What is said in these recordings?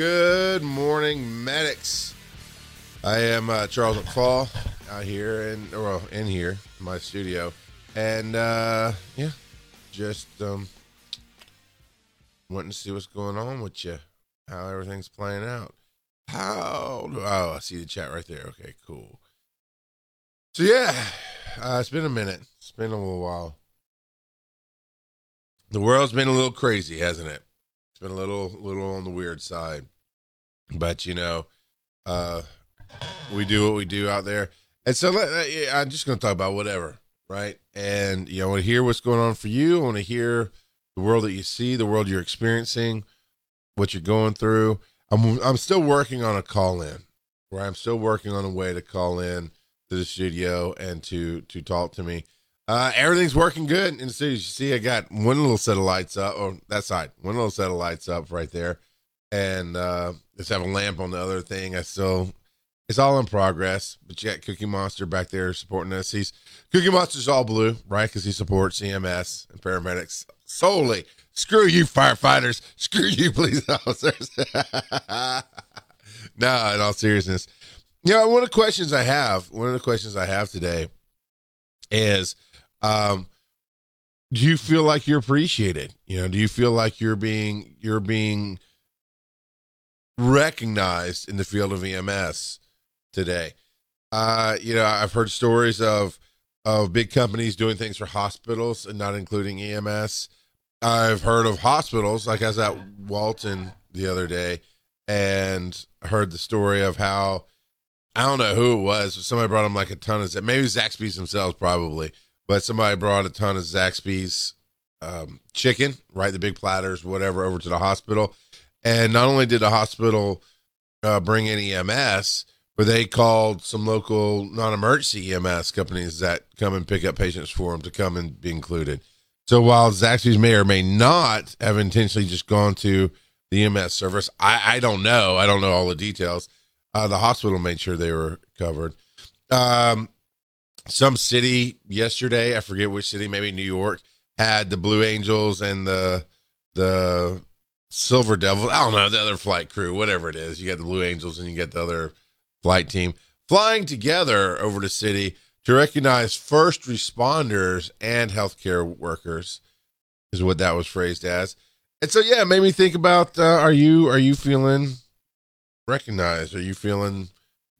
Good morning, medics. I am uh, Charles McFall out here in well in here in my studio, and uh, yeah, just um, wanting to see what's going on with you, how everything's playing out. How? Oh, I see the chat right there. Okay, cool. So yeah, uh, it's been a minute. It's been a little while. The world's been a little crazy, hasn't it? Been a little, little on the weird side, but you know, uh, we do what we do out there, and so let, I'm just going to talk about whatever, right? And you know, I want to hear what's going on for you. I want to hear the world that you see, the world you're experiencing, what you're going through. I'm I'm still working on a call in, where I'm still working on a way to call in to the studio and to to talk to me. Uh, everything's working good in the studio. You see, I got one little set of lights up, or that side, one little set of lights up right there, and uh, just have a lamp on the other thing. I still, it's all in progress. But you got Cookie Monster back there supporting us. He's Cookie Monster's all blue, right? Because he supports EMS and paramedics solely. Screw you, firefighters. Screw you, police officers. no, in all seriousness, you know, one of the questions I have, one of the questions I have today is, um, do you feel like you're appreciated? You know, do you feel like you're being you're being recognized in the field of EMS today? Uh, you know, I've heard stories of of big companies doing things for hospitals and not including EMS. I've heard of hospitals, like I was at Walton the other day and heard the story of how I don't know who it was, but somebody brought him like a ton of maybe Zaxby's themselves probably, but somebody brought a ton of Zaxby's um, chicken, right, the big platters, whatever, over to the hospital, and not only did the hospital uh, bring in EMS, but they called some local non-emergency EMS companies that come and pick up patients for them to come and be included. So while Zaxby's may or may not have intentionally just gone to the EMS service, I, I don't know. I don't know all the details uh, the hospital made sure they were covered. Um, some city yesterday, I forget which city, maybe New York, had the Blue Angels and the the Silver Devil. I don't know the other flight crew, whatever it is. You got the Blue Angels and you get the other flight team flying together over the city to recognize first responders and healthcare workers, is what that was phrased as. And so, yeah, it made me think about: uh, Are you are you feeling recognized? Are you feeling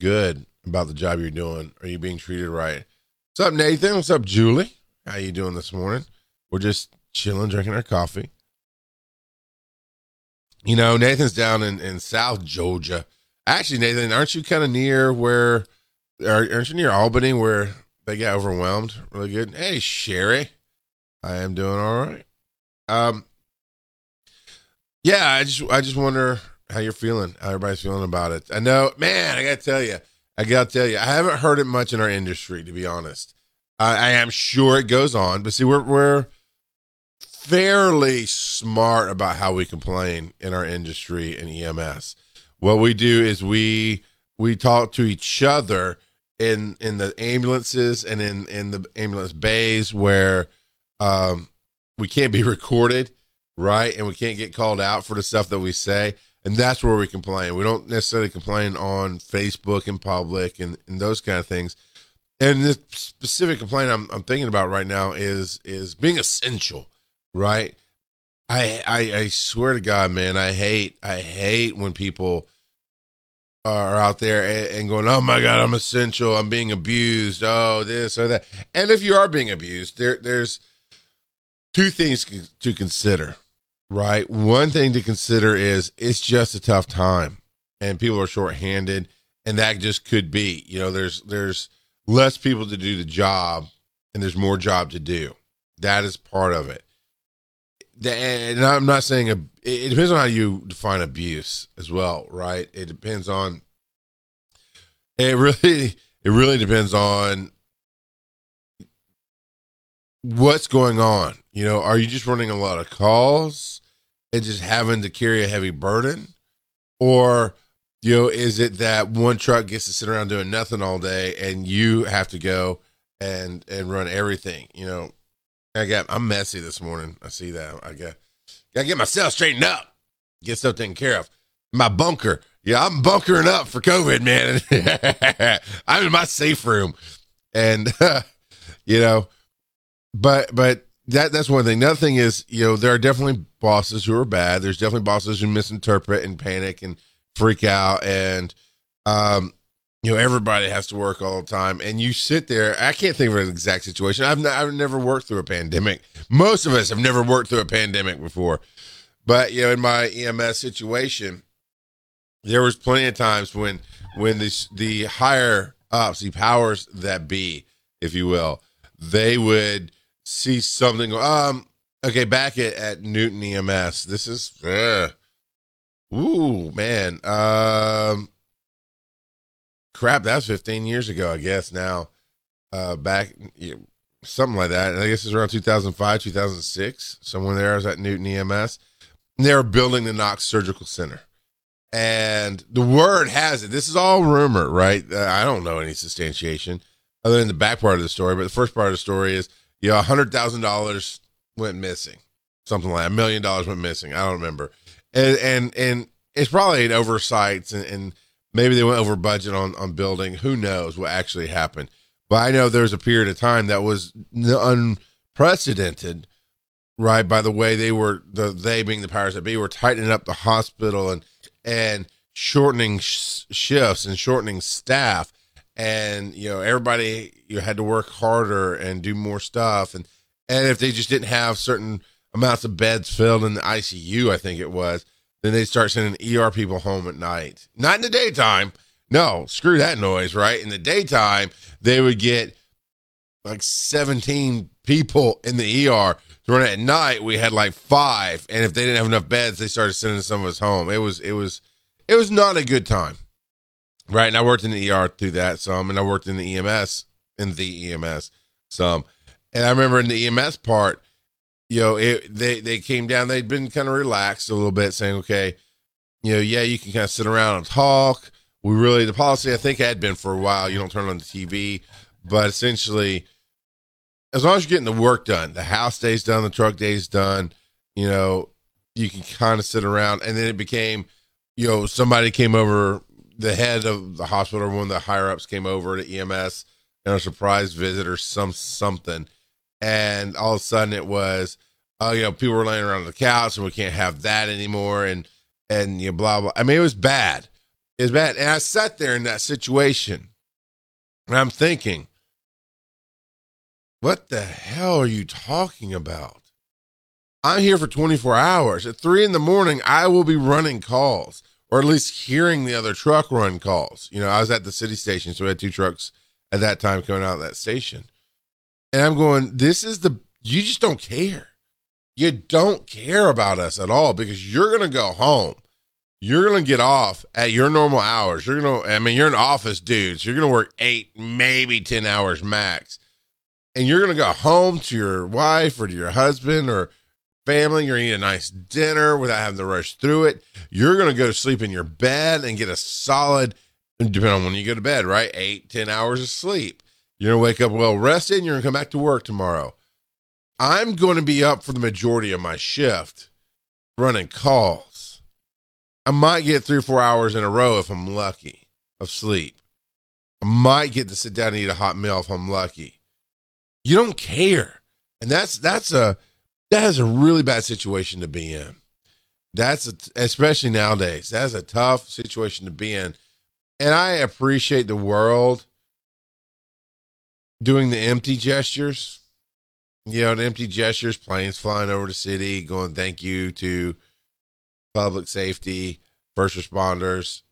good about the job you're doing? Are you being treated right? What's up, Nathan? What's up, Julie? How you doing this morning? We're just chilling, drinking our coffee. You know, Nathan's down in, in South Georgia. Actually, Nathan, aren't you kind of near where, aren't you near Albany where they get overwhelmed really good? Hey, Sherry. I am doing all right. Um, yeah, I just, I just wonder how you're feeling, how everybody's feeling about it. I know, man, I gotta tell you, I gotta tell you, I haven't heard it much in our industry, to be honest. I, I am sure it goes on, but see, we're we're fairly smart about how we complain in our industry and EMS. What we do is we we talk to each other in in the ambulances and in in the ambulance bays where um we can't be recorded, right? And we can't get called out for the stuff that we say and that's where we complain. We don't necessarily complain on Facebook in public and, and those kind of things. And the specific complaint I'm, I'm thinking about right now is is being essential, right? I, I I swear to God, man, I hate I hate when people are out there and, going, oh my God, I'm essential, I'm being abused, oh this or that. And if you are being abused, there there's two things to consider right? One thing to consider is it's just a tough time and people are shorthanded and that just could be, you know, there's there's less people to do the job and there's more job to do. That is part of it. And I'm not saying a, it depends on how you define abuse as well, right? It depends on it really it really depends on what's going on. You know, are you just running a lot of calls? And just having to carry a heavy burden? Or, you know, is it that one truck gets to sit around doing nothing all day and you have to go and and run everything? You know, I got I'm messy this morning. I see that. I got gotta get myself straightened up. get stuff taken care of. My bunker, yeah, I'm bunkering up for COVID, man. I'm in my safe room, and you know, but but that that's one thing. Another thing is, you know, there are definitely bosses who are bad. There's definitely bosses who misinterpret and panic and freak out, and um, you know, everybody has to work all the time, and you sit there. I can't think of an exact situation. I've I've never worked through a pandemic. Most of us have never worked through a pandemic before, but you know, in my EMS situation, there was plenty of times when when the the higher ups, the powers that be, if you will, they would see something. Um, okay, back at, at Newton EMS, this is, uh, ooh man, um, crap, that was 15 years ago, I guess. Now, uh, back something like that. I guess it's around 2005, 2006, somewhere there. I was at Newton EMS. they were building the Knox Surgical Center. And the word has it, this is all rumor, right? Uh, I don't know any substantiation other than the back part of the story. But the first part of the story is, you know, $100,000 went missing. Something like a million dollars went missing. I don't remember. And, and, and it's probably an oversight and, and maybe they went over budget on, on building. Who knows what actually happened? But I know there's a period of time that was unprecedented, right? By the way, they were the they being the powers that be were tightening up the hospital and and shortening sh- shifts and shortening staff, and you know everybody you had to work harder and do more stuff, and and if they just didn't have certain amounts of beds filled in the ICU, I think it was, then they start sending ER people home at night, not in the daytime. No, screw that noise, right? In the daytime, they would get like 17 people in the ER. During at night, we had like five, and if they didn't have enough beds, they started sending some of us home. It was, it was, it was not a good time, right? And I worked in the ER through that some, and I worked in the EMS in the EMS some, and I remember in the EMS part, you know, it, they they came down. They'd been kind of relaxed a little bit, saying, okay, you know, yeah, you can kind of sit around and talk. We really the policy I think had been for a while. You don't turn on the TV, but essentially, as long as you're getting the work done, the house day's done, the truck day's done. You know, you can kind of sit around, and then it became, you know, somebody came over. The head of the hospital, one of the higher ups, came over to EMS and a surprise visit or some something and all of a sudden it was, oh, you know, people were laying around on the couch and we can't have that anymore, and and you know, blah blah. I mean, it was bad. It was bad, and I sat there in that situation, and I'm thinking, what the hell are you talking about? I'm here for 24 hours. At three in the morning, I will be running calls, or at least hearing the other truck run calls. You know, I was at the city station, so we had two trucks at that time coming out of that station. And I'm going, this is the, you just don't care. You don't care about us at all because you're going to go home. You're going to get off at your normal hours. You're going to, I mean, you're an office dude. So you're going to work eight, maybe 10 hours max. And you're going to go home to your wife or to your husband or family. You're going to eat a nice dinner without having to rush through it. You're going to go to sleep in your bed and get a solid, depending on when you go to bed, right? Eight, ten hours of sleep. You're going to wake up well rested and you're going to come back to work tomorrow. I'm going to be up for the majority of my shift running calls. I might get three or four hours in a row if I'm lucky of sleep. I might get to sit down and eat a hot meal if I'm lucky. You don't care. And that's that's a that is a really bad situation to be in. That's a, especially nowadays. That's a tough situation to be in. And I appreciate the world doing the empty gestures. You know, the empty gestures, planes flying over the city, going thank you to public safety, first responders,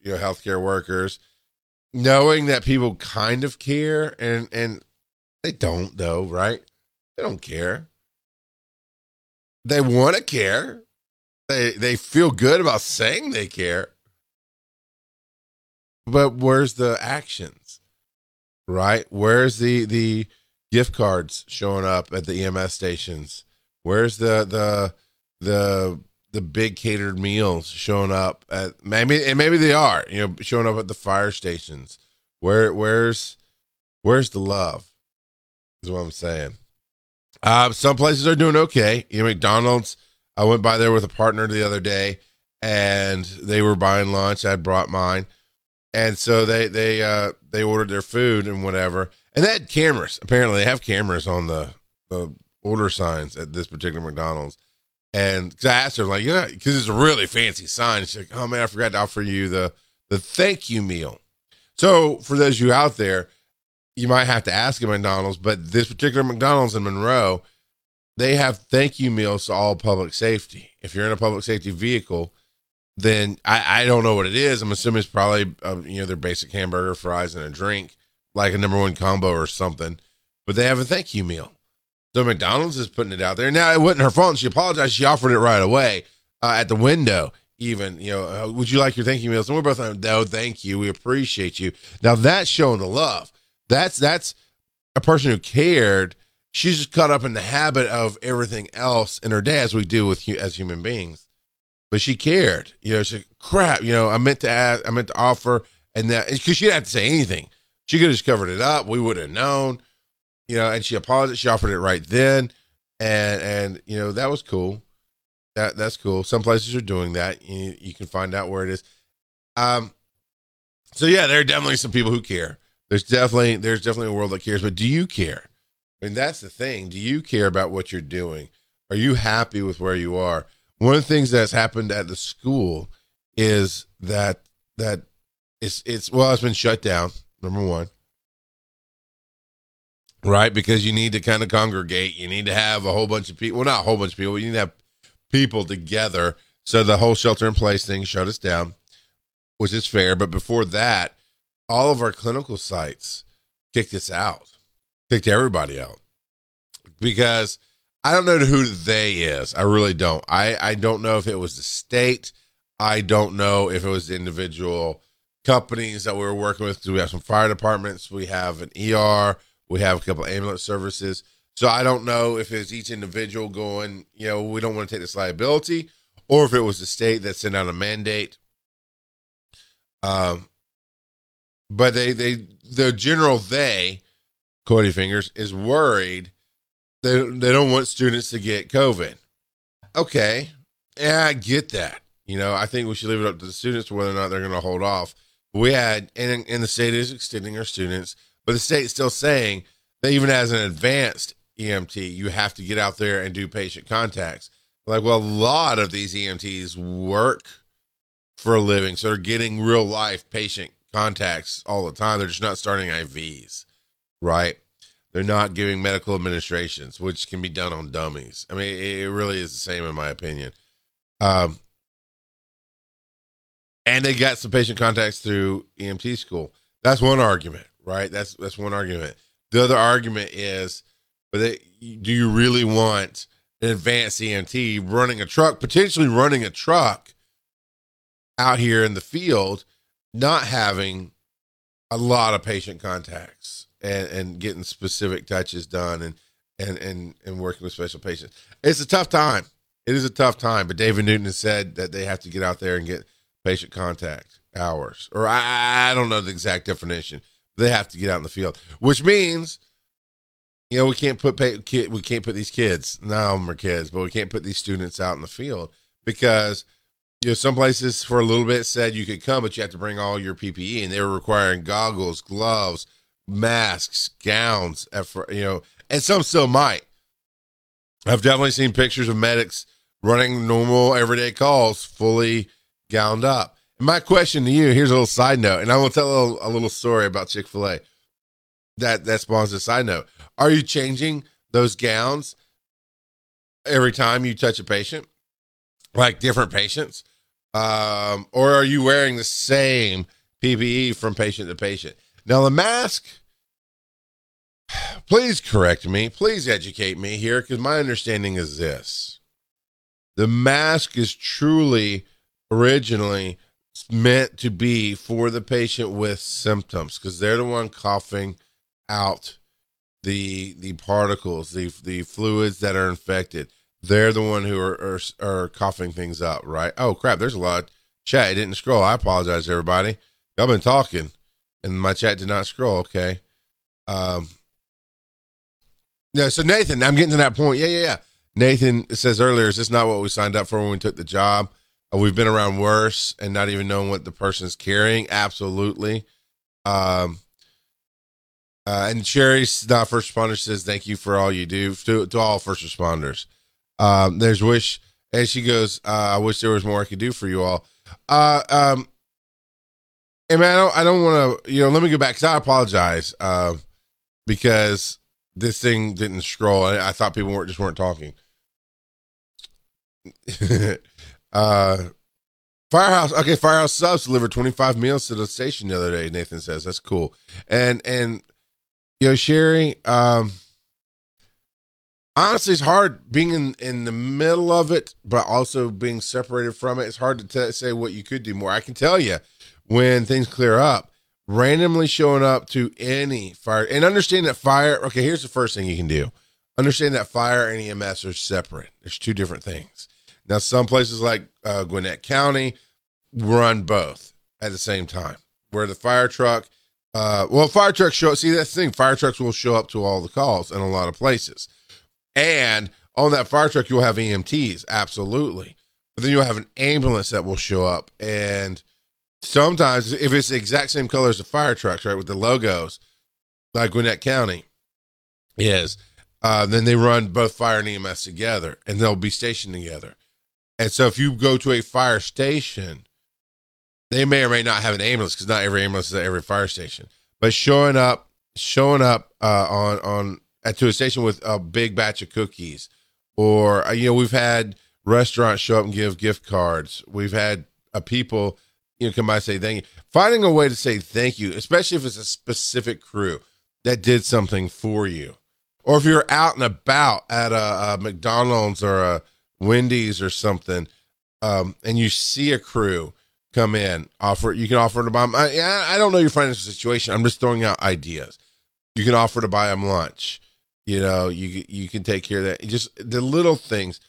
you know, healthcare workers, knowing that people kind of care and and they don't though, right? They don't care. They want to care. They they feel good about saying they care. But where's the actions? right? Where's the the gift cards showing up at the EMS stations? Where's the the the the big catered meals showing up at maybe and maybe they are, you know, showing up at the fire stations. Where where's where's the love? Is what I'm saying. Uh, some places are doing okay. You know, McDonald's. I went by there with a partner the other day, and they were buying lunch. I brought mine, and so they they uh, they ordered their food and whatever. And they had cameras. Apparently, they have cameras on the the order signs at this particular McDonald's. And because I asked her, like, yeah, because it's a really fancy sign. She's like, oh man, I forgot to offer you the the thank you meal. So for those of you out there, you might have to ask at McDonald's, but this particular McDonald's in Monroe, they have thank you meals to all public safety. If you're in a public safety vehicle, then I, I don't know what it is. I'm assuming it's probably uh, you know their basic hamburger, fries, and a drink, like a number one combo or something. But they have a thank you meal. So McDonald's is putting it out there. Now it wasn't her fault. She apologized. She offered it right away uh, at the window. Even you know, uh, would you like your thank you meals? And we're both like, no, thank you. We appreciate you. Now that's showing the love. That's that's a person who cared. She's just caught up in the habit of everything else in her day, as we do with as human beings. But she cared. You know, she crap. You know, I meant to ask. I meant to offer, and that because she didn't have to say anything. She could have just covered it up. We would have known you know, and she apologized. She offered it right then, and and you know that was cool. That that's cool. Some places are doing that. You, you can find out where it is. Um, so yeah, there are definitely some people who care. There's definitely there's definitely a world that cares. But do you care? I mean, that's the thing. Do you care about what you're doing? Are you happy with where you are? One of the things that's happened at the school is that that it's it's well, it's been shut down. Number one right? Because you need to kind of congregate. You need to have a whole bunch of people. Well, not a whole bunch of people. You need to have people together. So the whole shelter in place thing shut us down, which is fair. But before that, all of our clinical sites kicked us out, kicked everybody out because I don't know who they is. I really don't. I, I don't know if it was the state. I don't know if it was the individual companies that we were working with. We have some fire departments? We have an ER we have a couple ambulance services. So I don't know if it's each individual going, you know, we don't want to take this liability, or if it was the state that sent out a mandate. Um, but they they the general they, Cody Fingers, is worried they they don't want students to get COVID. Okay, yeah, I get that. You know, I think we should leave it up to the students whether or not they're going to hold off. We had, and, and the state is extending our students but the state's still saying that even as an advanced EMT, you have to get out there and do patient contacts. Like, well, a lot of these EMTs work for a living, so they're getting real life patient contacts all the time. They're just not starting IVs, right? They're not giving medical administrations, which can be done on dummies. I mean, it really is the same in my opinion. Um, and they got some patient contacts through EMT school. That's one argument right? That's that's one argument. The other argument is, but they, do you really want an advanced EMT running a truck, potentially running a truck out here in the field, not having a lot of patient contacts and, and getting specific touches done and, and, and, and working with special patients. It's a tough time. It is a tough time, but David Newton has said that they have to get out there and get patient contact hours, or I, I don't know the exact definition, they have to get out in the field, which means, you know, we can't put pay, kid, we can't put these kids. Now them are kids, but we can't put these students out in the field because you know some places for a little bit said you could come, but you have to bring all your PPE, and they were requiring goggles, gloves, masks, gowns. You know, and some still might. I've definitely seen pictures of medics running normal everyday calls, fully gowned up. My question to you here's a little side note, and I will tell a little, a little story about Chick-fil-A that, that spawns a side note. Are you changing those gowns every time you touch a patient, like different patients? Um, or are you wearing the same PPE from patient to patient? Now, the mask, please correct me, please educate me here, because my understanding is this the mask is truly originally meant to be for the patient with symptoms because they're the one coughing out the the particles, the the fluids that are infected. They're the one who are are, are coughing things up, right? Oh crap! There's a lot. Chat it didn't scroll. I apologize, everybody. Y'all been talking, and my chat did not scroll. Okay. Um. Yeah. So Nathan, I'm getting to that point. Yeah, yeah, yeah. Nathan says earlier, is this not what we signed up for when we took the job? Uh, we've been around worse and not even knowing what the person's carrying. Absolutely. Um, uh, and Sherry's not first responder says, Thank you for all you do to, to all first responders. Um, there's wish, and she goes, uh, I wish there was more I could do for you all. Uh, um, and man, I don't, I don't want to, you know, let me go back because I apologize uh, because this thing didn't scroll. I, I thought people weren't just weren't talking. uh, Firehouse, okay, Firehouse Subs delivered 25 meals to the station the other day. Nathan says that's cool, and and you know, Sherry, um, honestly, it's hard being in, in the middle of it, but also being separated from it. It's hard to t- say what you could do more. I can tell you when things clear up, randomly showing up to any fire and understand that fire. Okay, here's the first thing you can do understand that fire and EMS are separate. There's two different things. Now, some places like uh, Gwinnett County run both at the same time, where the fire truck uh, well, fire trucks show. See, that's the thing. Fire trucks will show up to all the calls in a lot of places, and on that fire truck you'll have EMTs, absolutely. But then you'll have an ambulance that will show up, and sometimes if it's the exact same color as the fire trucks, right, with the logos, like Gwinnett County is, uh, then they run both fire and EMS together, and they'll be stationed together. And so if you go to a fire station they may or may not have an ambulance because not every ambulance is at every fire station. But showing up, showing up uh, on on at to a station with a big batch of cookies, or uh, you know, we've had restaurants show up and give gift cards. We've had uh, people you know come by and say thank you. Finding a way to say thank you, especially if it's a specific crew that did something for you, or if you're out and about at a, a McDonald's or a Wendy's or something, um, and you see a crew come in, offer you can offer to buy them. I, I don't know your financial situation. I'm just throwing out ideas. You can offer to buy them lunch. You know, you you can take care of that. Just the little things.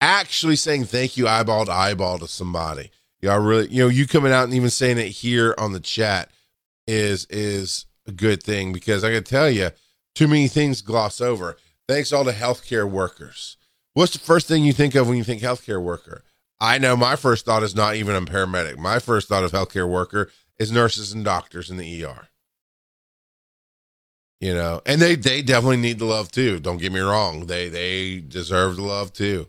Actually saying thank you eyeball to eyeball to somebody. Y'all really, you know, you coming out and even saying it here on the chat is is a good thing because I can tell you, too many things gloss over. Thanks all the healthcare workers. What's the first thing you think of when you think healthcare worker? I know my first thought is not even a paramedic. My first thought of healthcare worker is nurses and doctors in the ER. You know, and they they definitely need the love too. Don't get me wrong; they they deserve the love too.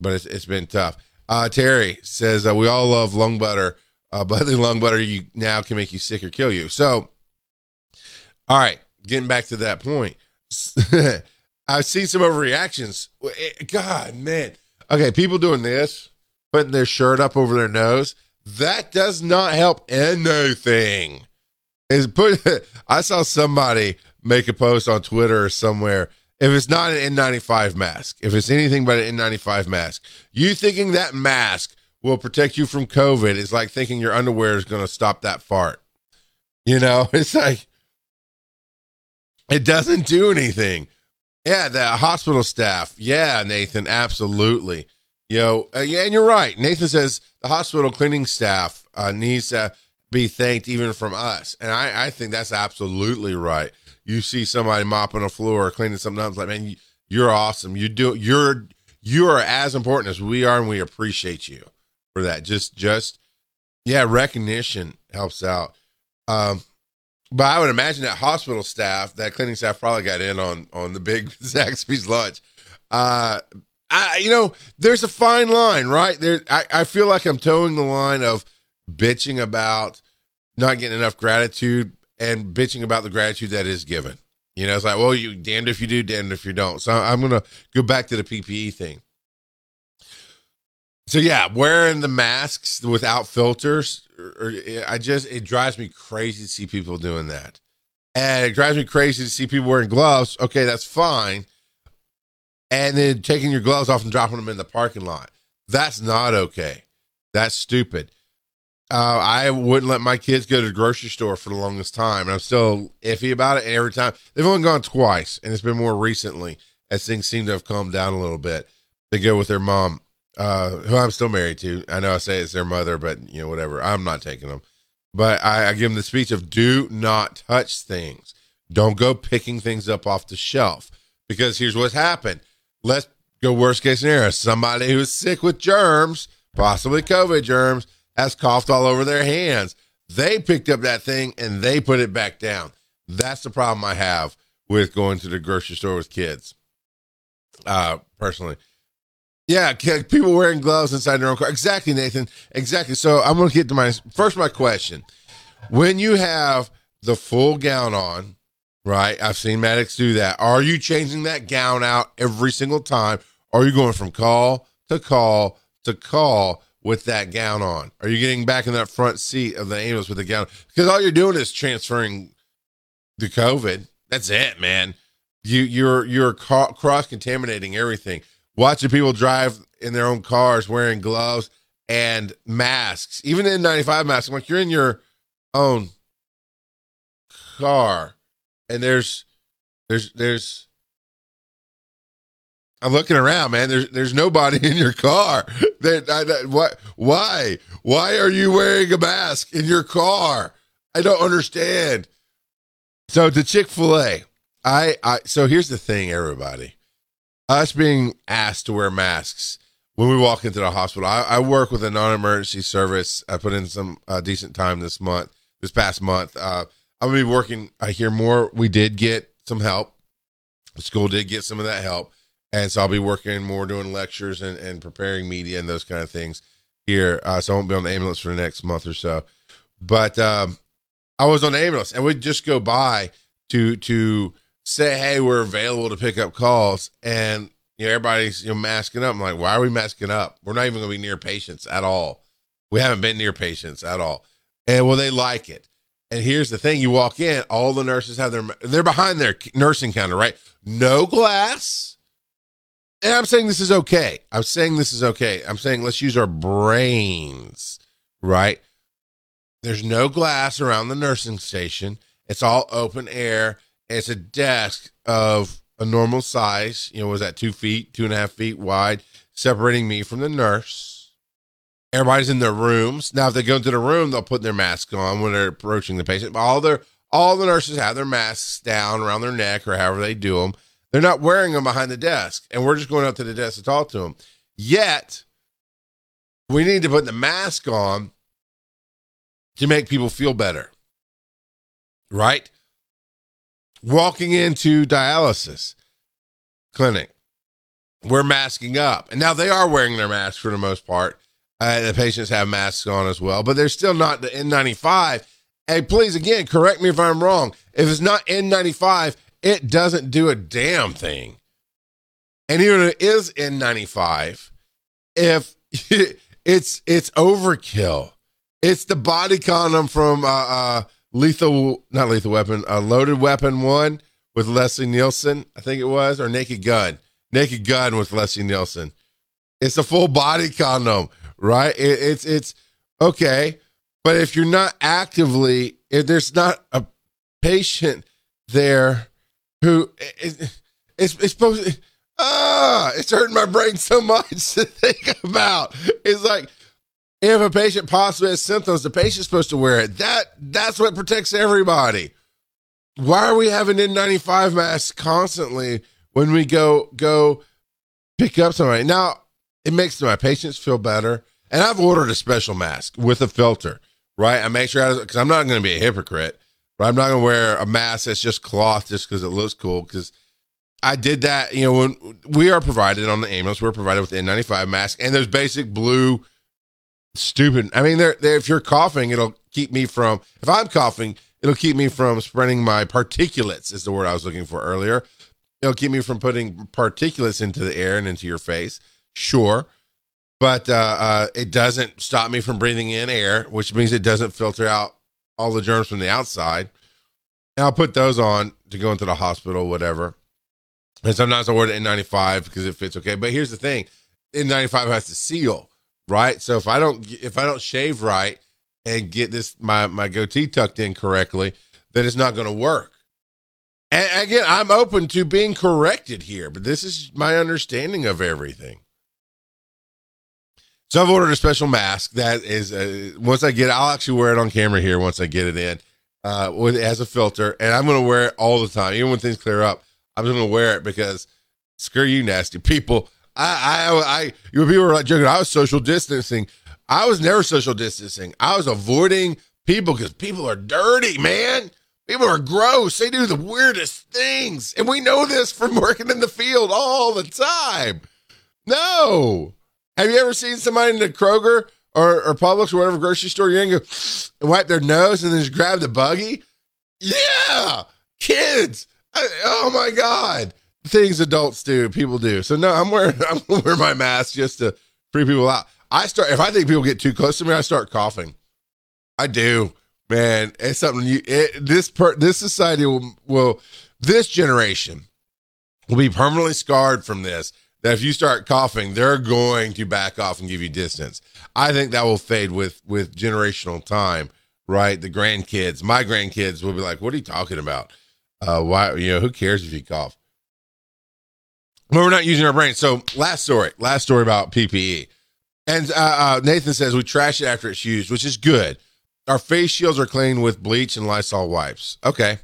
But it's it's been tough. Uh, Terry says uh, we all love lung butter, uh, but the lung butter you now can make you sick or kill you. So, all right, getting back to that point, I've seen some overreactions. Eh, God, man. Okay, people doing this putting their shirt up over their nose, that does not help anything. Is put I saw somebody make a post on Twitter or somewhere. If it's not an N95 mask, if it's anything but an N95 mask, you thinking that mask will protect you from COVID is like thinking your underwear is going to stop that fart. You know, it's like it doesn't do anything. Yeah, the hospital staff. Yeah, Nathan, absolutely. You know, uh, yeah, and you're right. Nathan says the hospital cleaning staff uh, needs to be thanked even from us, and I, I think that's absolutely right. You see somebody mopping a floor or cleaning something up, it's like, man, you're awesome. You do, you're, you are as important as we are, and we appreciate you for that. Just, just, yeah, recognition helps out. Um, but I would imagine that hospital staff, that cleaning staff, probably got in on on the big Zaxby's lunch. Uh, I, you know, there's a fine line, right? There, I, I feel like I'm toeing the line of bitching about not getting enough gratitude and bitching about the gratitude that is given. You know, it's like, well, you damned if you do, damned if you don't. So I'm going to go back to the PPE thing. So yeah, wearing the masks without filters, er, er, or, or, I just it drives me crazy to see people doing that, and it drives me crazy to see people wearing gloves. Okay, that's fine, and then taking your gloves off and dropping them in the parking lot. That's not okay. That's stupid. Uh, I wouldn't let my kids go to the grocery store for the longest time, and I'm still iffy about it. And every time they've only gone twice, and it's been more recently as things seem to have calmed down a little bit. They go with their mom, uh, who I'm still married to. I know I say it's their mother, but you know whatever. I'm not taking them. But I, I give them the speech of do not touch things. Don't go picking things up off the shelf because here's what's happened let's go worst case scenario. Somebody who's sick with germs possibly COVID germs, has coughed all over their hands. They picked up that thing and they put it back down. That's the problem I have with going to the grocery store with kids. Uh, personally. Yeah, people wearing gloves inside their own car. Exactly, Nathan. Exactly. So I'm going to get to my first my question. When you have the full gown on, right? I've seen medics do that. Are you changing that gown out every single time? Are you going from call to call to call with that gown on? Are you getting back in that front seat of the ambulance with the gown? Because all you're doing is transferring the COVID. That's it, man. You you're you're ca- cross contaminating everything. Watching people drive in their own cars wearing gloves and masks, even N95 masks. I'm like, you're in your own car, and there's there's there's I'm looking around, man. There's there's nobody in your car. That, what? Why? Why are you wearing a mask in your car? I don't understand. So to Chick-fil-A, I I so here's the thing, everybody. Us being asked to wear masks when we walk into the hospital. I, I work with a non-emergency service. I put in some uh, decent time this month, this past month. Uh, I'm gonna be working. I hear more. We did get some help. The school did get some of that help and so I'll be working more doing lectures and, and preparing media and those kind of things here. Uh, so I won't be on the ambulance for the next month or so. But um, I was on the ambulance, and we'd just go by to to say, "Hey, we're available to pick up calls," and you know everybody's you know masking up. I'm like, "Why are we masking up? We're not even going to be near patients at all. We haven't been near patients at all." And well, they like it. And here's the thing: you walk in, all the nurses have their they're behind their nursing counter, right? No glass and I'm saying this is okay. I'm saying this is okay. I'm saying let's use our brains, right? There's no glass around the nursing station. It's all open air. It's a desk of a normal size. You know, was that two feet, two and a half feet wide, separating me from the nurse. Everybody's in their rooms. Now, if they go into the room, they'll put their mask on when they're approaching the patient. But all their all the nurses have their masks down around their neck or however they do them. They're not wearing them behind the desk, and we're just going up to the desk to talk to them. Yet, we need to put the mask on to make people feel better, right? Walking into dialysis clinic, we're masking up, and now they are wearing their masks for the most part. Uh, the patients have masks on as well, but they're still not the N95. Hey, please, again, correct me if I'm wrong. If it's not N95, it doesn't do a damn thing. And even if it is N95, if it's it's overkill. It's the body condom from uh, uh lethal not lethal weapon, a uh, loaded weapon one with Leslie Nielsen, I think it was, or Naked Gun. Naked Gun with Leslie Nielsen. It's a full body condom, right? It, it's it's okay, but if you're not actively, if there's not a patient there who is it's, supposed to, ah, it's hurting my brain so much to think about. It's like if a patient possibly has symptoms, the patient's supposed to wear it. That that's what protects everybody. Why are we having N95 masks constantly when we go go pick up somebody? Now it makes my patients feel better, and I've ordered a special mask with a filter. Right, I make sure I because I'm not going to be a hypocrite. But I'm not gonna wear a mask that's just cloth just because it looks cool. Because I did that, you know, when we are provided on the ambulance, we're provided with the N95 mask and those basic blue, stupid. I mean, they're, they're, if you're coughing, it'll keep me from. If I'm coughing, it'll keep me from spreading my particulates. Is the word I was looking for earlier. It'll keep me from putting particulates into the air and into your face. Sure but uh, uh, it doesn't stop me from breathing in air, which means it doesn't filter out all the germs from the outside. And I'll put those on to go into the hospital, whatever. And sometimes I wear the N95 because it fits okay. But here's the thing: N95 has to seal, right? So if I don't if I don't shave right and get this my my goatee tucked in correctly, then it's not going to work. And again, I'm open to being corrected here, but this is my understanding of everything. So I've ordered a special mask that is uh, once I get it, I'll actually wear it on camera here once I get it in. Uh, with it has a filter, and I'm gonna wear it all the time, even when things clear up. I'm just gonna wear it because screw you, nasty people. I, I, I, you people were like joking. I was social distancing. I was never social distancing. I was avoiding people because people are dirty, man. People are gross. They do the weirdest things. And we know this from working in the field all the time. No. Have you ever seen somebody in the Kroger or, or Publix or whatever grocery store you're in go and wipe their nose and then just grab the buggy? Yeah. Kids. I, oh my God. Things adults do, people do. So no, I'm wearing I'm wearing my mask just to free people out. I start if I think people get too close to me, I start coughing. I do, man. It's something you. It, this per this society will will this generation will be permanently scarred from this. That if you start coughing, they're going to back off and give you distance. I think that will fade with with generational time. Right, the grandkids, my grandkids will be like, "What are you talking about? Uh, why? You know, who cares if you cough?" But we're not using our brain. So, last story, last story about PPE. And uh, uh, Nathan says we trash it after it's used, which is good. Our face shields are cleaned with bleach and Lysol wipes. Okay.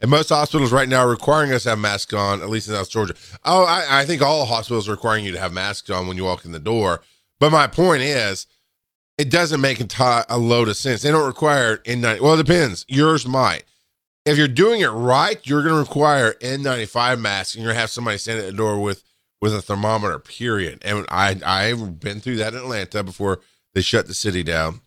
And most hospitals right now are requiring us to have masks on, at least in South Georgia. Oh, I, I think all hospitals are requiring you to have masks on when you walk in the door. But my point is, it doesn't make a, a load of sense. They don't require N90. Well, it depends. Yours might. If you're doing it right, you're going to require N95 masks, and you're going to have somebody stand at the door with with a thermometer. Period. And I I've been through that in Atlanta before they shut the city down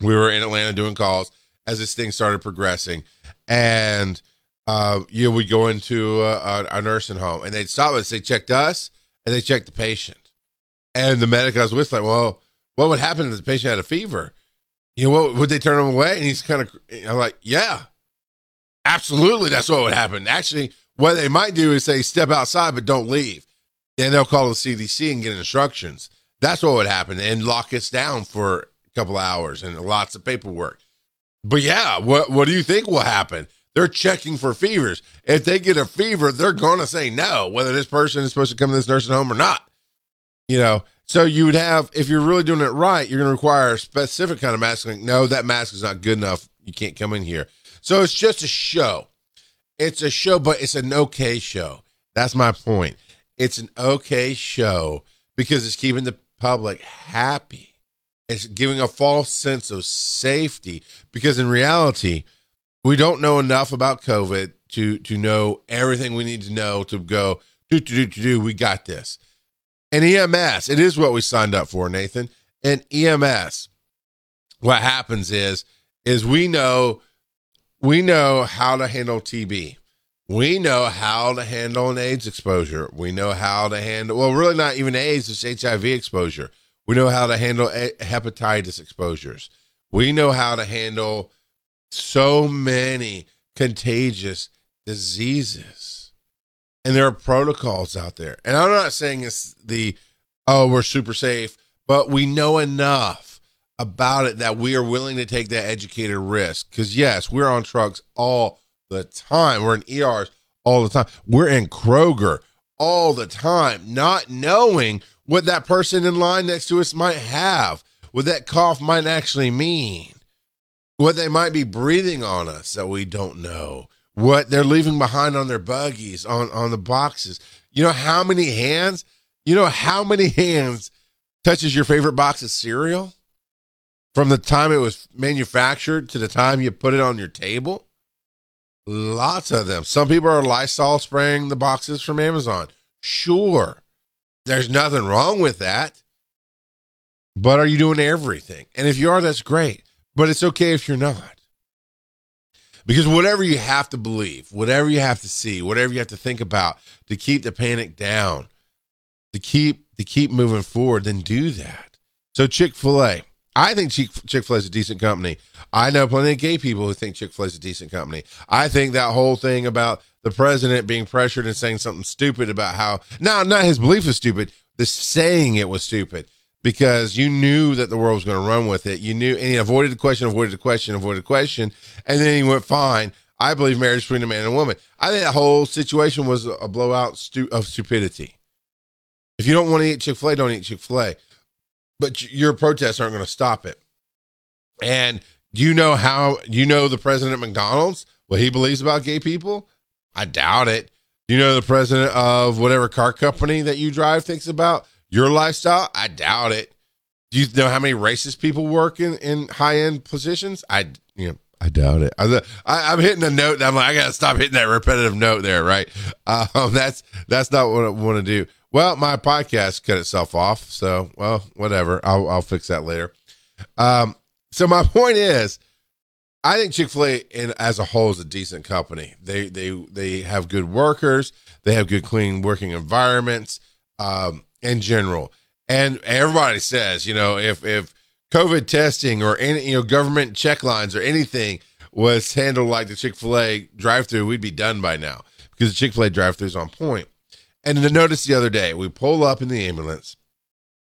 we were in Atlanta doing calls as this thing started progressing, and uh, you we go into a, a, nursing home, and they'd stop us. They checked us, and they checked the patient, and the medic I was with, like, well, what would happen if the patient had a fever? You know, what would they turn him away? And he's kind of, I'm like, yeah, absolutely, that's what would happen. Actually, what they might do is say, step outside, but don't leave. Then they'll call the CDC and get instructions. That's what would happen, and lock us down for a couple hours and lots of paperwork. But yeah, what what do you think will happen? They're checking for fevers. If they get a fever, they're going to say no, whether this person is supposed to come to this nursing home or not. You know, so you would have, if you're really doing it right, you're going to require a specific kind of mask. Like, no, that mask is not good enough. You can't come in here. So it's just a show. It's a show, but it's an okay show. That's my point. It's an okay show because it's keeping the public happy it's giving a false sense of safety because in reality, we don't know enough about COVID to to know everything we need to know to go do do do do. We got this. And EMS, it is what we signed up for, Nathan. And EMS, what happens is is we know we know how to handle TB. We know how to handle an AIDS exposure. We know how to handle well, really not even AIDS, it's HIV exposure. We know how to handle hepatitis exposures. We know how to handle so many contagious diseases. And there are protocols out there. And I'm not saying it's the, oh, we're super safe, but we know enough about it that we are willing to take that educated risk. Because, yes, we're on trucks all the time. We're in ERs all the time. We're in Kroger all the time, not knowing what that person in line next to us might have, what that cough might actually mean, what they might be breathing on us that we don't know, what they're leaving behind on their buggies, on, on the boxes. You know how many hands, you know how many hands touches your favorite box of cereal from the time it was manufactured to the time you put it on your table? Lots of them. Some people are Lysol spraying the boxes from Amazon. Sure. There's nothing wrong with that. But are you doing everything? And if you are, that's great. But it's okay if you're not. Because whatever you have to believe, whatever you have to see, whatever you have to think about to keep the panic down, to keep to keep moving forward, then do that. So Chick-fil-A. I think Chick-fil-A is a decent company. I know plenty of gay people who think Chick-fil-A is a decent company. I think that whole thing about the president being pressured and saying something stupid about how now not his belief is stupid, the saying it was stupid because you knew that the world was going to run with it. You knew, and he avoided the question, avoided the question, avoided the question, and then he went fine. I believe marriage between a man and a woman. I think that whole situation was a blowout stu- of stupidity. If you don't want to eat Chick-fil-A, don't eat Chick-fil-A. But your protests aren't going to stop it. And do you know how you know the president McDonald's what he believes about gay people? I doubt it. Do you know the president of whatever car company that you drive thinks about your lifestyle? I doubt it. Do you know how many racist people work in, in high end positions? I you know I doubt it. I, am hitting a note. I'm like, I gotta stop hitting that repetitive note there, right? Um, that's that's not what I want to do. Well, my podcast cut itself off, so well, whatever. I'll I'll fix that later. Um, so my point is, I think Chick-fil-A as a whole is a decent company. They they they have good workers. They have good clean working environments um, in general. And everybody says, you know, if if COVID testing or any you know government check lines or anything was handled like the Chick-fil-A drive-through, we'd be done by now because the Chick-fil-A drive-through is on point. And to notice the other day, we pull up in the ambulance.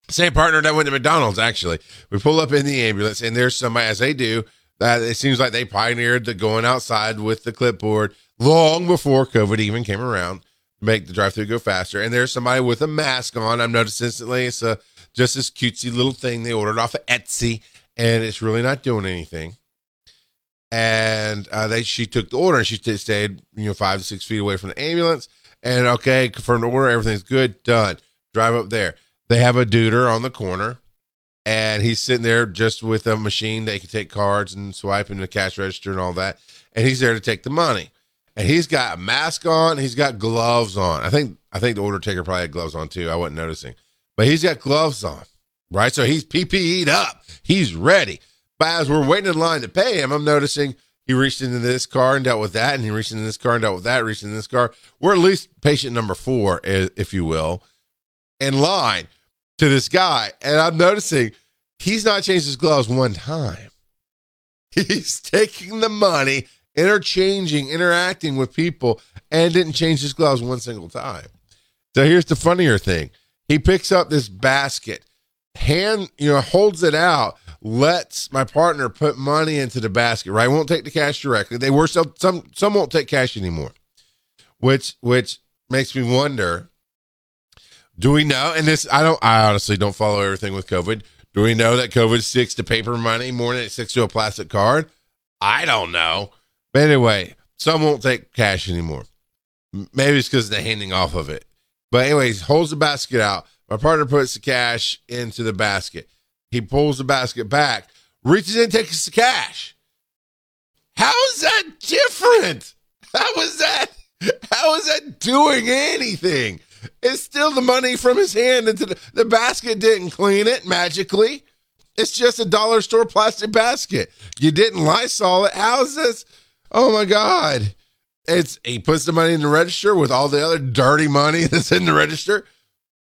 Same partner that went to McDonald's, actually. We pull up in the ambulance, and there's somebody, as they do, that it seems like they pioneered the going outside with the clipboard long before COVID even came around to make the drive through go faster. And there's somebody with a mask on. I've noticed instantly it's a just this cutesy little thing they ordered off of Etsy, and it's really not doing anything. And uh, they she took the order and she stayed you know five to six feet away from the ambulance. And okay, confirmed the order, everything's good, done. Drive up there. They have a duder on the corner and he's sitting there just with a machine that can take cards and swipe in the cash register and all that. And he's there to take the money. And he's got a mask on. He's got gloves on. I think I think the order taker probably had gloves on too. I wasn't noticing, but he's got gloves on, right? So he's PPE'd up. He's ready. But as we're waiting in line to pay him, I'm noticing he reached into this car and dealt with that, and he reached into this car and dealt with that, reached into this car. We're at least patient number four, if you will, in line to this guy. And I'm noticing he's not changed his gloves one time. He's taking the money, interchanging, interacting with people, and didn't change his gloves one single time. So here's the funnier thing. He picks up this basket, hand, you know, holds it out, lets my partner put money into the basket, right? Won't take the cash directly. They were some some some won't take cash anymore. Which which makes me wonder do we know? And this, I don't, I honestly don't follow everything with COVID. Do we know that COVID sticks to paper money more than it sticks to a plastic card? I don't know. But anyway, some won't take cash anymore. Maybe it's because of the handing off of it. But anyways, holds the basket out. My partner puts the cash into the basket. He pulls the basket back, reaches in, takes the cash. How is that different? How is that? How is that doing anything? It's still the money from his hand into the, the basket didn't clean it magically. It's just a dollar store plastic basket. You didn't Lysol it. How's this? Oh my God. It's he puts the money in the register with all the other dirty money that's in the register,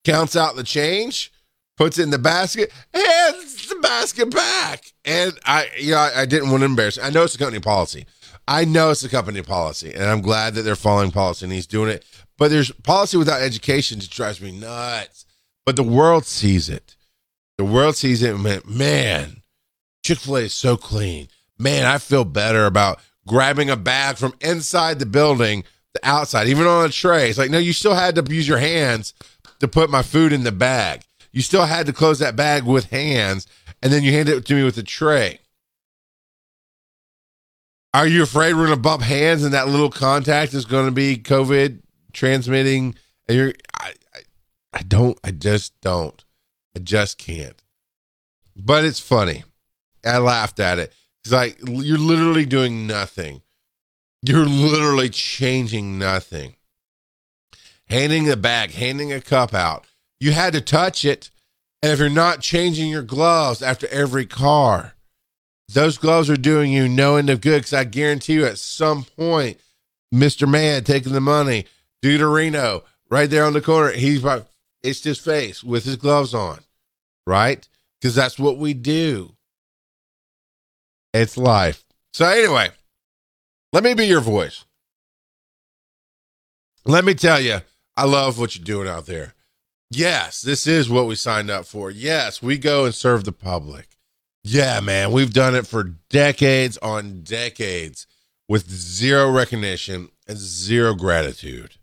counts out the change, puts it in the basket, hands the basket back. And I, you know, I, I didn't want to embarrass. I know it's a company policy. I know it's a company policy, and I'm glad that they're following policy and he's doing it. But there's policy without education that drives me nuts. But the world sees it. The world sees it. Man, man Chick-fil-A is so clean. Man, I feel better about grabbing a bag from inside the building to outside, even on a tray. It's like, no, you still had to use your hands to put my food in the bag. You still had to close that bag with hands, and then you hand it to me with a tray. Are you afraid we're going to bump hands and that little contact is going to be COVID transmitting and you're I, I, I don't I just don't. I just can't. But it's funny. I laughed at it. It's like you're literally doing nothing. You're literally changing nothing. Handing the bag, handing a cup out. You had to touch it. And if you're not changing your gloves after every car, those gloves are doing you no end of good because I guarantee you at some point, Mr. Man taking the money Deuterino right there on the corner. He's it's his face with his gloves on, right? Because that's what we do. It's life. So anyway, let me be your voice. Let me tell you, I love what you're doing out there. Yes, this is what we signed up for. Yes, we go and serve the public. Yeah, man, we've done it for decades on decades with zero recognition and zero gratitude.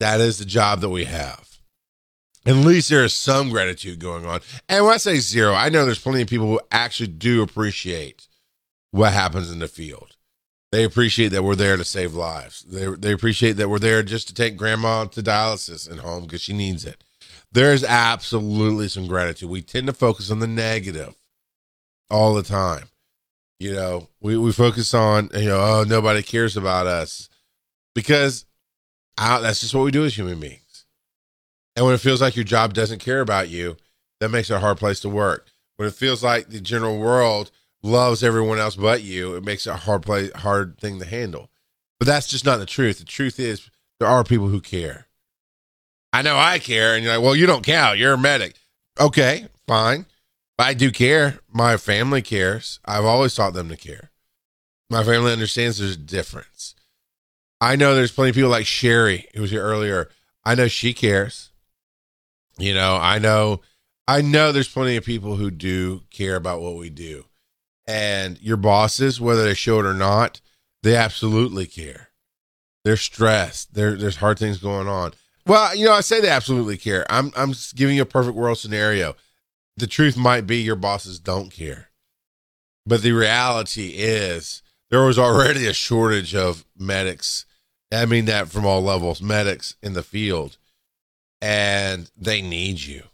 That is the job that we have. At least there is some gratitude going on. And when I say zero, I know there's plenty of people who actually do appreciate what happens in the field. They appreciate that we're there to save lives. They they appreciate that we're there just to take grandma to dialysis and home because she needs it. There's absolutely some gratitude. We tend to focus on the negative all the time. You know, we, we focus on, you know, oh, nobody cares about us because I, that's just what we do as human beings. And when it feels like your job doesn't care about you, that makes it a hard place to work. When it feels like the general world loves everyone else but you, it makes it a hard play, hard thing to handle. But that's just not the truth. The truth is there are people who care. I know I care, and you're like, well, you don't count. You're a medic. Okay, fine. But I do care. My family cares. I've always taught them to care. My family understands there's a difference. I know there's plenty of people like Sherry, who was here earlier. I know she cares. You know, I know, I know there's plenty of people who do care about what we do. And your bosses, whether they show it or not, they absolutely care. They're stressed. There, there's hard things going on. Well, you know, I say they absolutely care. I'm, I'm giving you a perfect world scenario the truth might be your bosses don't care. But the reality is there was already a shortage of medics. I mean that from all levels, medics in the field. And they need you.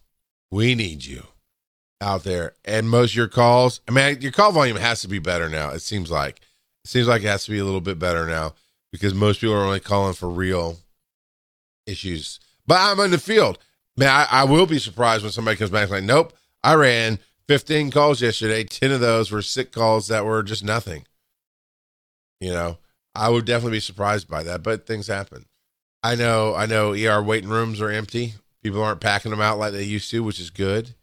We need you out there. And most of your calls, I mean, your call volume has to be better now. It seems like it seems like it has to be a little bit better now because most people are only calling for real issues. But I'm in the field. Man, I, I will be surprised when somebody comes back like, nope, I ran 15 calls yesterday. 10 of those were sick calls that were just nothing. You know, I would definitely be surprised by that, but things happen. I know, I know ER waiting rooms are empty. People aren't packing them out like they used to, which is good.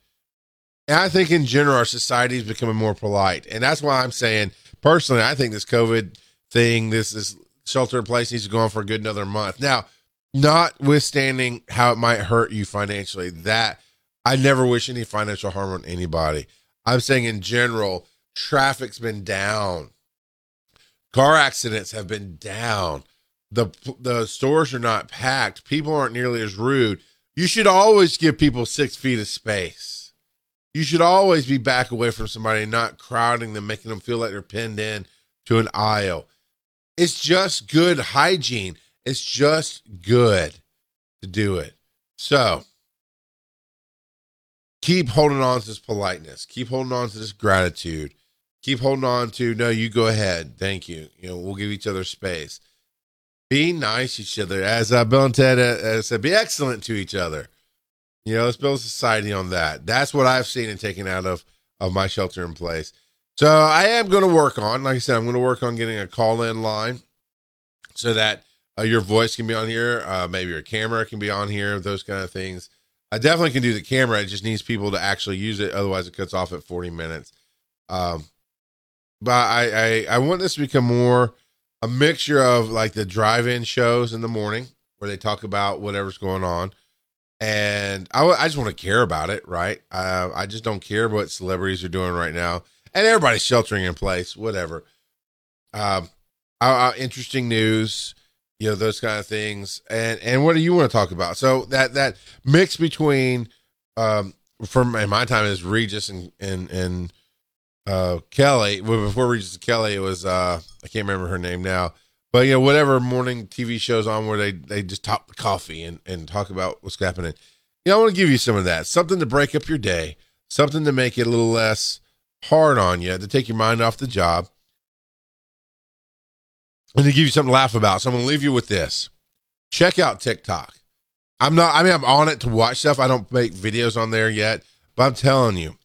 And I think in general, our society is becoming more polite. And that's why I'm saying, personally, I think this COVID thing, this, this shelter in place needs to go on for a good another month. Now, notwithstanding how it might hurt you financially, that I never wish any financial harm on anybody. I'm saying in general, traffic's been down. Car accidents have been down. The the stores are not packed. People aren't nearly as rude. You should always give people six feet of space. You should always be back away from somebody, not crowding them, making them feel like they're pinned in to an aisle. It's just good hygiene. It's just good to do it. So keep holding on to this politeness. Keep holding on to this gratitude. Keep holding on to no, you go ahead. Thank you. You know, we'll give each other space. Be nice to each other, as uh, Bill and Ted uh, said. Be excellent to each other. You know, let's build society on that. That's what I've seen and taken out of of my shelter in place. So I am going to work on, like I said, I'm going to work on getting a call in line so that uh, your voice can be on here. Uh, maybe your camera can be on here. Those kind of things. I definitely can do the camera. It just needs people to actually use it. Otherwise, it cuts off at 40 minutes. Um, but I, I, I want this to become more a mixture of like the drive-in shows in the morning where they talk about whatever's going on, and I, I just want to care about it, right? Uh, I just don't care what celebrities are doing right now, and everybody's sheltering in place, whatever. Um, interesting news you know those kind of things. And and what do you want to talk about? So that that mix between um from in my time is regis and and and uh kelly. Well, before regis and kelly it was uh i can't remember her name now but you know whatever morning tv shows on where they they just top the coffee and and talk about what's happening you know i want to give you some of that something to break up your day something to make it a little less hard on you to take your mind off the job and to give you something to laugh about. So I'm going to leave you with this. Check out TikTok. I'm not, I mean, I'm on it to watch stuff. I don't make videos on there yet, but I'm telling you,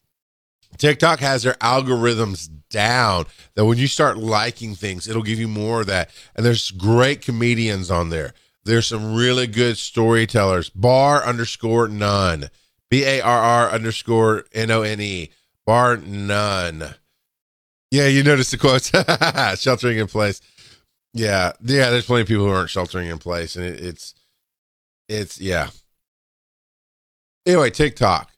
TikTok has their algorithms down that when you start liking things, it'll give you more of that. And there's great comedians on there. There's some really good storytellers. Bar underscore none. B A R R underscore N O N E. Bar none. Yeah, you notice the quotes. Sheltering in place. Yeah, yeah. There's plenty of people who aren't sheltering in place, and it, it's, it's yeah. Anyway, TikTok.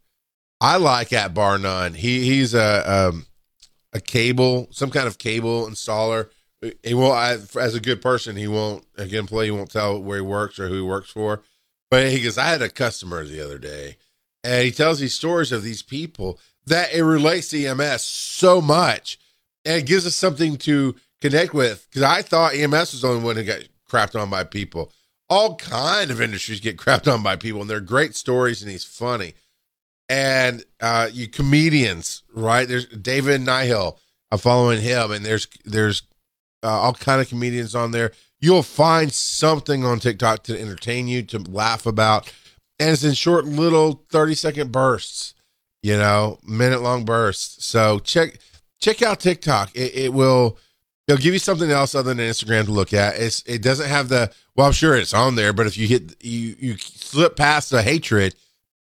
I like at bar none. He he's a um, a cable, some kind of cable installer. He won't, as a good person, he won't. again play. he won't tell where he works or who he works for. But he goes, I had a customer the other day, and he tells these stories of these people that it relates to EMS so much, and it gives us something to connect with because I thought EMS was the only one who got crapped on by people. All kind of industries get crapped on by people, and they're great stories, and he's funny. And uh, you comedians, right? There's David Nihill. I'm following him, and there's there's uh, all kind of comedians on there. You'll find something on TikTok to entertain you, to laugh about, and it's in short, little 30 second bursts. You know, minute long bursts. So check check out TikTok. It, it will it'll give you something else other than Instagram to look at. It's it doesn't have the well, I'm sure it's on there, but if you hit you you slip past the hatred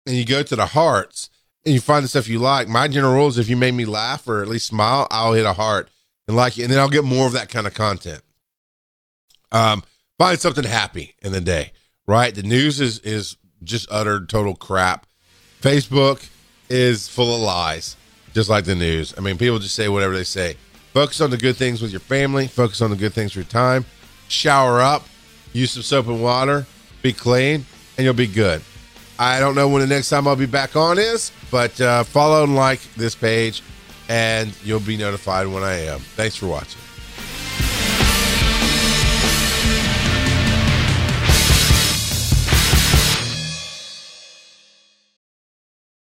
and you go to the hearts and you find the stuff you like, my general rule is if you made me laugh or at least smile, I'll hit a heart and like it, and then I'll get more of that kind of content. Um, find something happy in the day, right? The news is is just utter total crap. Facebook is full of lies, just like the news. I mean, people just say whatever they say. Focus on the good things with your family. Focus on the good things for your time. Shower up. Use some soap and water. Be clean, and you'll be good. I don't know when the next time I'll be back on is, but uh, follow and like this page, and you'll be notified when I am. Thanks for watching.